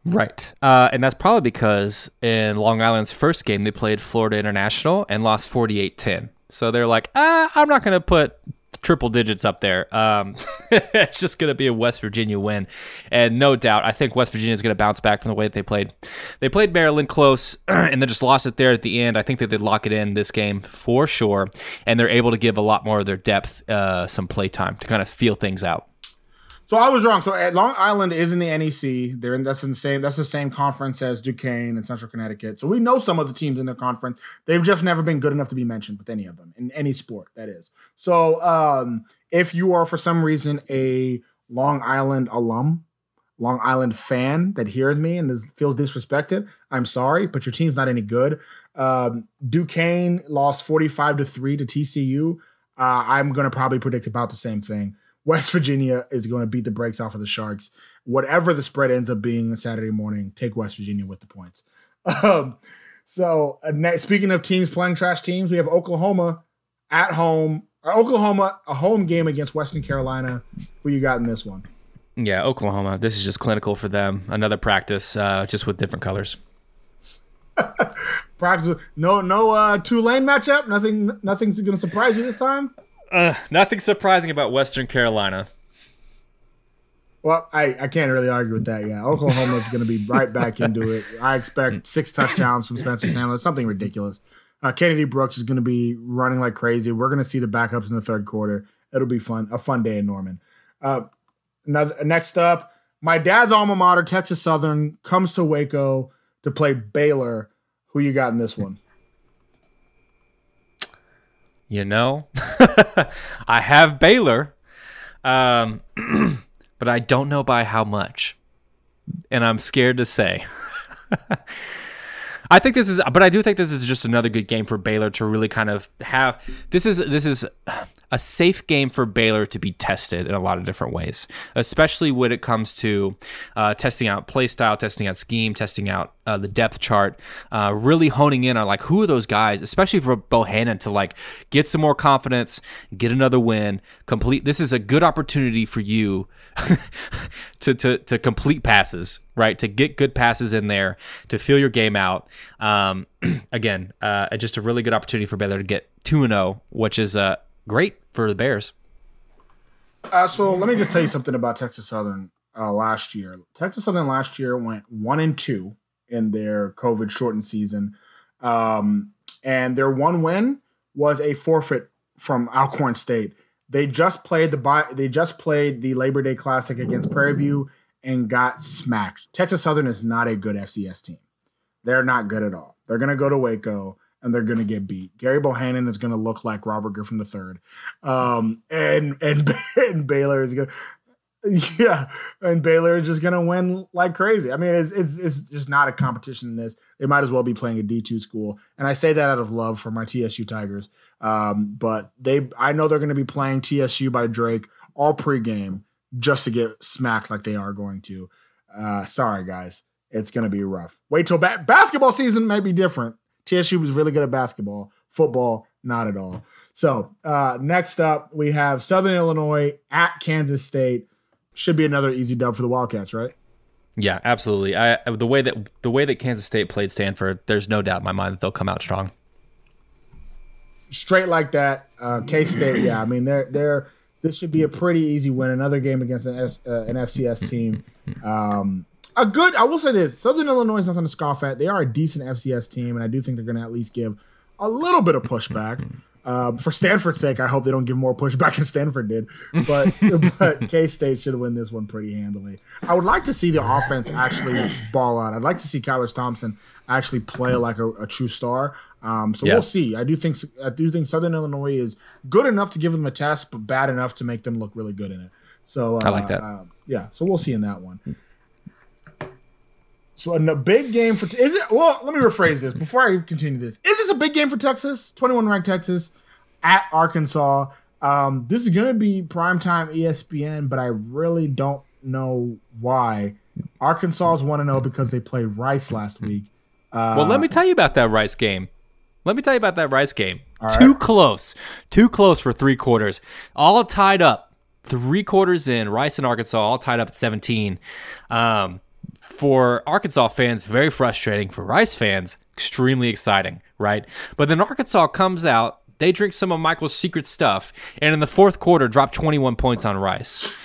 Right. Uh, and that's probably because in Long Island's first game, they played Florida International and lost 48 10. So they're like, ah, I'm not going to put triple digits up there. Um, [laughs] it's just going to be a West Virginia win. And no doubt, I think West Virginia is going to bounce back from the way that they played. They played Maryland close [clears throat] and then just lost it there at the end. I think that they'd lock it in this game for sure. And they're able to give a lot more of their depth uh, some play time to kind of feel things out. So I was wrong. So Long Island is in the NEC. They're in that's the same that's the same conference as Duquesne and Central Connecticut. So we know some of the teams in the conference. They've just never been good enough to be mentioned with any of them in any sport. That is. So um, if you are for some reason a Long Island alum, Long Island fan that hears me and is, feels disrespected, I'm sorry, but your team's not any good. Um, Duquesne lost 45 to three to TCU. Uh, I'm going to probably predict about the same thing. West Virginia is going to beat the brakes off of the Sharks. Whatever the spread ends up being on Saturday morning, take West Virginia with the points. [laughs] Um, so, uh, speaking of teams playing trash teams, we have Oklahoma at home. Uh, Oklahoma, a home game against Western Carolina. Who you got in this one? Yeah, Oklahoma. This is just clinical for them. Another practice, uh, just with different colors. [laughs] practice. No, no uh, Tulane matchup. Nothing. Nothing's going to surprise you this time. Uh, nothing surprising about Western Carolina. Well, I, I can't really argue with that. Yeah, Oklahoma is going to be right back into it. I expect six touchdowns from Spencer Sanders, something ridiculous. Uh, Kennedy Brooks is going to be running like crazy. We're going to see the backups in the third quarter. It'll be fun, a fun day in Norman. Uh, another, next up, my dad's alma mater, Texas Southern, comes to Waco to play Baylor. Who you got in this one? You know, [laughs] I have Baylor, um, [clears throat] but I don't know by how much, and I'm scared to say. [laughs] I think this is, but I do think this is just another good game for Baylor to really kind of have. This is this is a safe game for Baylor to be tested in a lot of different ways, especially when it comes to uh, testing out play style, testing out scheme, testing out uh, the depth chart, uh, really honing in on like who are those guys, especially for Bohanon to like get some more confidence, get another win, complete. This is a good opportunity for you [laughs] to, to to complete passes, right? To get good passes in there, to feel your game out. Um, [clears throat] again, uh, just a really good opportunity for Baylor to get two and zero, which is uh, great for the Bears. Uh, so let me just tell you something about Texas Southern uh, last year. Texas Southern last year went one and two in their COVID shortened season, um, and their one win was a forfeit from Alcorn State. They just played the they just played the Labor Day Classic against Prairie View and got smacked. Texas Southern is not a good FCS team. They're not good at all. They're gonna go to Waco and they're gonna get beat. Gerry Bohanon is gonna look like Robert Griffin III, um, and and [laughs] and Baylor is gonna. Yeah, and Baylor is just gonna win like crazy. I mean, it's it's it's just not a competition in this. They might as well be playing a D two school, and I say that out of love for my TSU Tigers. Um, but they, I know they're going to be playing TSU by Drake all pregame just to get smacked like they are going to. Uh, sorry, guys, it's going to be rough. Wait till ba- basketball season may be different. TSU was really good at basketball, football, not at all. So uh, next up, we have Southern Illinois at Kansas State. Should be another easy dub for the Wildcats, right? Yeah, absolutely. I the way that the way that Kansas State played Stanford, there's no doubt in my mind that they'll come out strong straight like that. Uh, K State, yeah. I mean, they're they're this should be a pretty easy win. Another game against an, S, uh, an FCS team. [laughs] Um, a good. I will say this: Southern Illinois is nothing to scoff at. They are a decent FCS team, and I do think they're going to at least give a little bit of pushback. [laughs] Um, for Stanford's sake, I hope they don't give more pushback [laughs] than Stanford did. But [laughs] but K State should win this one pretty handily. I would like to see the offense actually ball out. I'd like to see Skylar Thompson actually play like a, a true star. Um, so yeah. we'll see. I do think I do think Southern Illinois is good enough to give them a test, but bad enough to make them look really good in it. So uh, I like that. Uh, yeah, so we'll see in that one. So a big game for is it? Well, let me rephrase this before I continue this. Is this a big game for Texas? Twenty one ranked Texas at Arkansas. Um, this is gonna be primetime ESPN, but I really don't know why. Arkansas is one to know because they played Rice last week. Uh, well, let me tell you about that Rice game. Let me tell you about that Rice game. Too close. Too close for three quarters. All tied up. Three quarters in, Rice and Arkansas all tied up at 17. Um, for Arkansas fans, very frustrating. For Rice fans, extremely exciting, right? But then Arkansas comes out, they drink some of Michael's secret stuff, and in the fourth quarter, drop 21 points on Rice.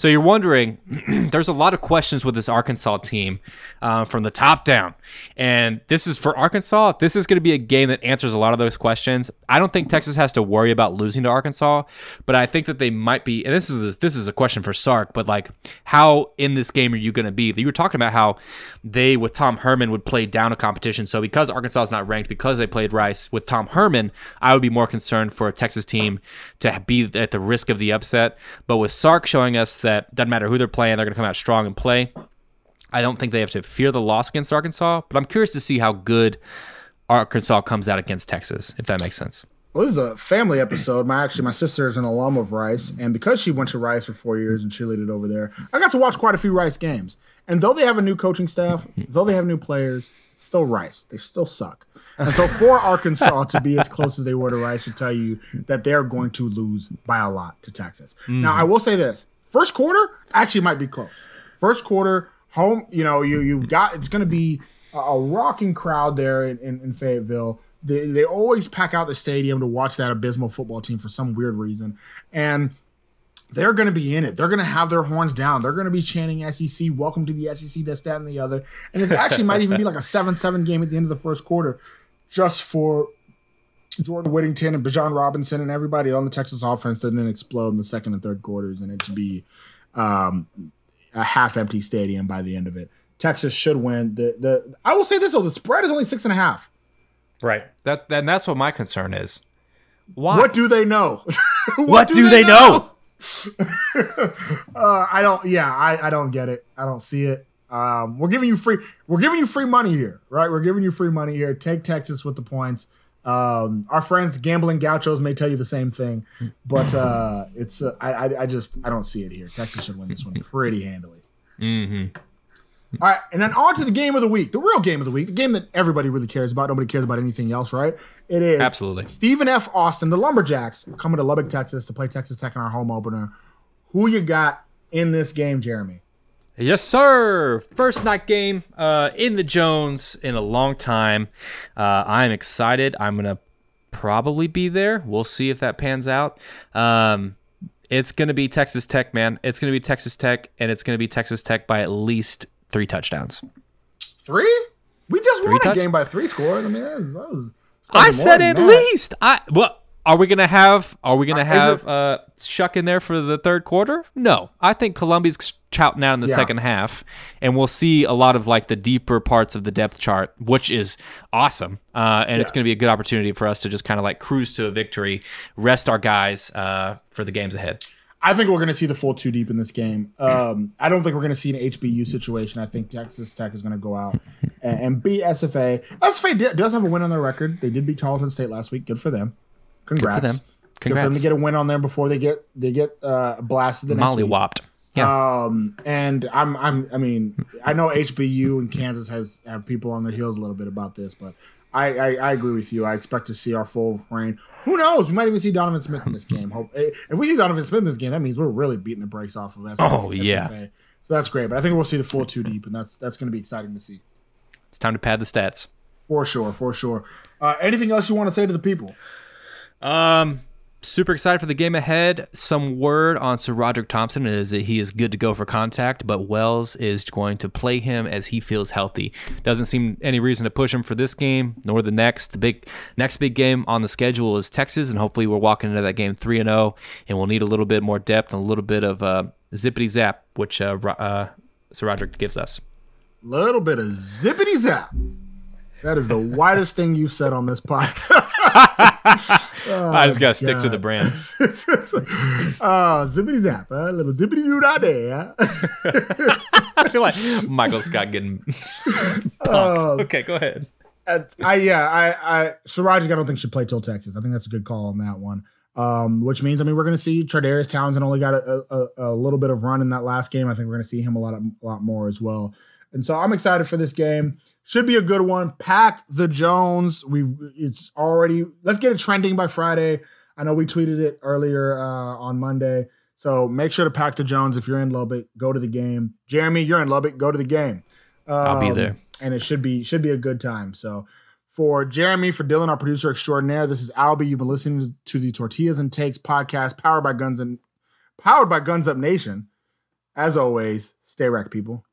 So you're wondering, [clears throat] there's a lot of questions with this Arkansas team uh, from the top down. And this is for Arkansas, this is going to be a game that answers a lot of those questions. I don't think Texas has to worry about losing to Arkansas, but I think that they might be. And this is this is a question for Sark, but like, how in this game are you going to be? You were talking about how they with Tom Herman would play down a competition. So because Arkansas is not ranked, because they played Rice with Tom Herman, I would be more concerned for a Texas team to be at the risk of the upset. But with Sark showing us that doesn't matter who they're playing, they're going to come out strong and play. I don't think they have to fear the loss against Arkansas, but I'm curious to see how good Arkansas comes out against Texas, if that makes sense. Well, this is a family episode. My actually, my sister is an alum of Rice, and because she went to Rice for four years and cheerleaded over there, I got to watch quite a few Rice games. And though they have a new coaching staff, though they have new players, it's still Rice. They still suck. And so for Arkansas to be as close as they were to Rice should tell you that they're going to lose by a lot to Texas. Mm. Now, I will say this: First quarter actually might be close. First quarter, home, you know, you you got it's going to be a, a, rocking crowd there in, in, in Fayetteville. They, they always pack out the stadium to watch that abysmal football team for some weird reason. And they're going to be in it. They're going to have their horns down. They're going to be chanting SEC, welcome to the SEC, this, that, and the other. And it actually might even be like a 7 7 game at the end of the first quarter just for Jordan Whittington and Bijan Robinson and everybody on the Texas offense that didn't explode in the second and third quarters and it to be um, a half empty stadium by the end of it. Texas should win. The the I will say this though, the spread is only six and a half. Right. That and that's what my concern is. Why? What do they know? [laughs] what, what, do, do they, they, know? know? [laughs] uh, I don't. Yeah, I, I don't get it. I don't see it. Um, we're giving you free. We're giving you free money here, right? We're giving you free money here. Take Texas with the points. Um, our friends gambling gauchos may tell you the same thing, but uh, it's uh, I, I I just I don't see it here. Texas should win this one pretty handily. Mm-hmm. All right, and then on to the game of the week, the real game of the week, the game that everybody really cares about. Nobody cares about anything else, right? It is Absolutely. Stephen F. Austin, the Lumberjacks, coming to Lubbock, Texas, to play Texas Tech in our home opener. Who you got in this game, Jeremy? Yes, sir. First night game uh, in the Jones in a long time. Uh, I'm excited. I'm gonna probably be there. We'll see if that pans out. Um, it's gonna be Texas Tech, man. It's gonna be Texas Tech, and it's gonna be Texas Tech by at least three touchdowns. Three? We just won touch- a game by three scores. I mean, that was, that was I said at that. least. I what? Are we gonna have? Are we gonna Uh, have it- uh, Shough in there for the third quarter? No, I think Colombi's shouting out in the Yeah. second half, and we'll see a lot of like the deeper parts of the depth chart, which is awesome. Uh, and it's gonna be a good opportunity for us to just kind of like cruise to a victory, rest our guys uh, for the games ahead. I think we're going to see the full two deep in this game. Um, I don't think we're going to see an HBU situation. I think Texas Tech is going to go out [laughs] and, and beat SFA. SFA does have a win on their record. They did beat Tarleton State last week. Good for them. Congrats. them. Good for them Congrats. to get a win on them before they get they get uh, blasted the next Molly week. whopped. Yeah. Um, and I'm I'm I mean I know HBU and Kansas has have people on their heels a little bit about this, but I, I I agree with you. I expect to see our full reign. Who knows? We might even see Donovan Smith in this game. Hope eh, if we see Donovan Smith in this game, that means we're really beating the brakes off of SFA. Oh, yeah. SFA. So that's great. But I think we'll see the full two deep, and that's that's going to be exciting to see it's time to pad the stats. for sure, for sure. Uh, anything else you want to say to the people? Um, super excited for the game ahead. Some word on SaRodorick Thompson is that he is good to go for contact, but Wells is going to play him as he feels healthy. Doesn't seem any reason to push him for this game nor the next. The big next big game on the schedule is Texas, and hopefully we're walking into that game three and zero, and we'll need a little bit more depth and a little bit of uh, zippity zap, which uh, uh, Sir Roderick gives us. Little bit of zippity zap. That is the widest thing you've said on this podcast. [laughs] I just gotta stick to the brand. uh, [laughs] zippity zap, a little dippity doo da day. [laughs] I feel like Michael Scott getting pumped. okay, go ahead. I yeah, I I Siraj, I don't think should play till Texas. I think that's a good call on that one. Um, which means I mean we're going to see Tradarius Townsend only got a, a, a little bit of run in that last game. I think we're going to see him a lot of, a lot more as well. And so I'm excited for this game. Should be a good one. Pack the Jones. We've it's already let's get it trending by Friday. I know we tweeted it earlier uh, on Monday. So make sure to pack the Jones if you're in Lubbock. Go to the game. Jeremy, you're in Lubbock. Go to the game. I'll be Um, there. and it should be should be a good time. So for Jeremy, for Dylan, our producer extraordinaire, this is Albie. You've been listening to the Tortillas and Takes podcast, powered by Guns and powered by Guns Up Nation. As always, stay wrecked, people.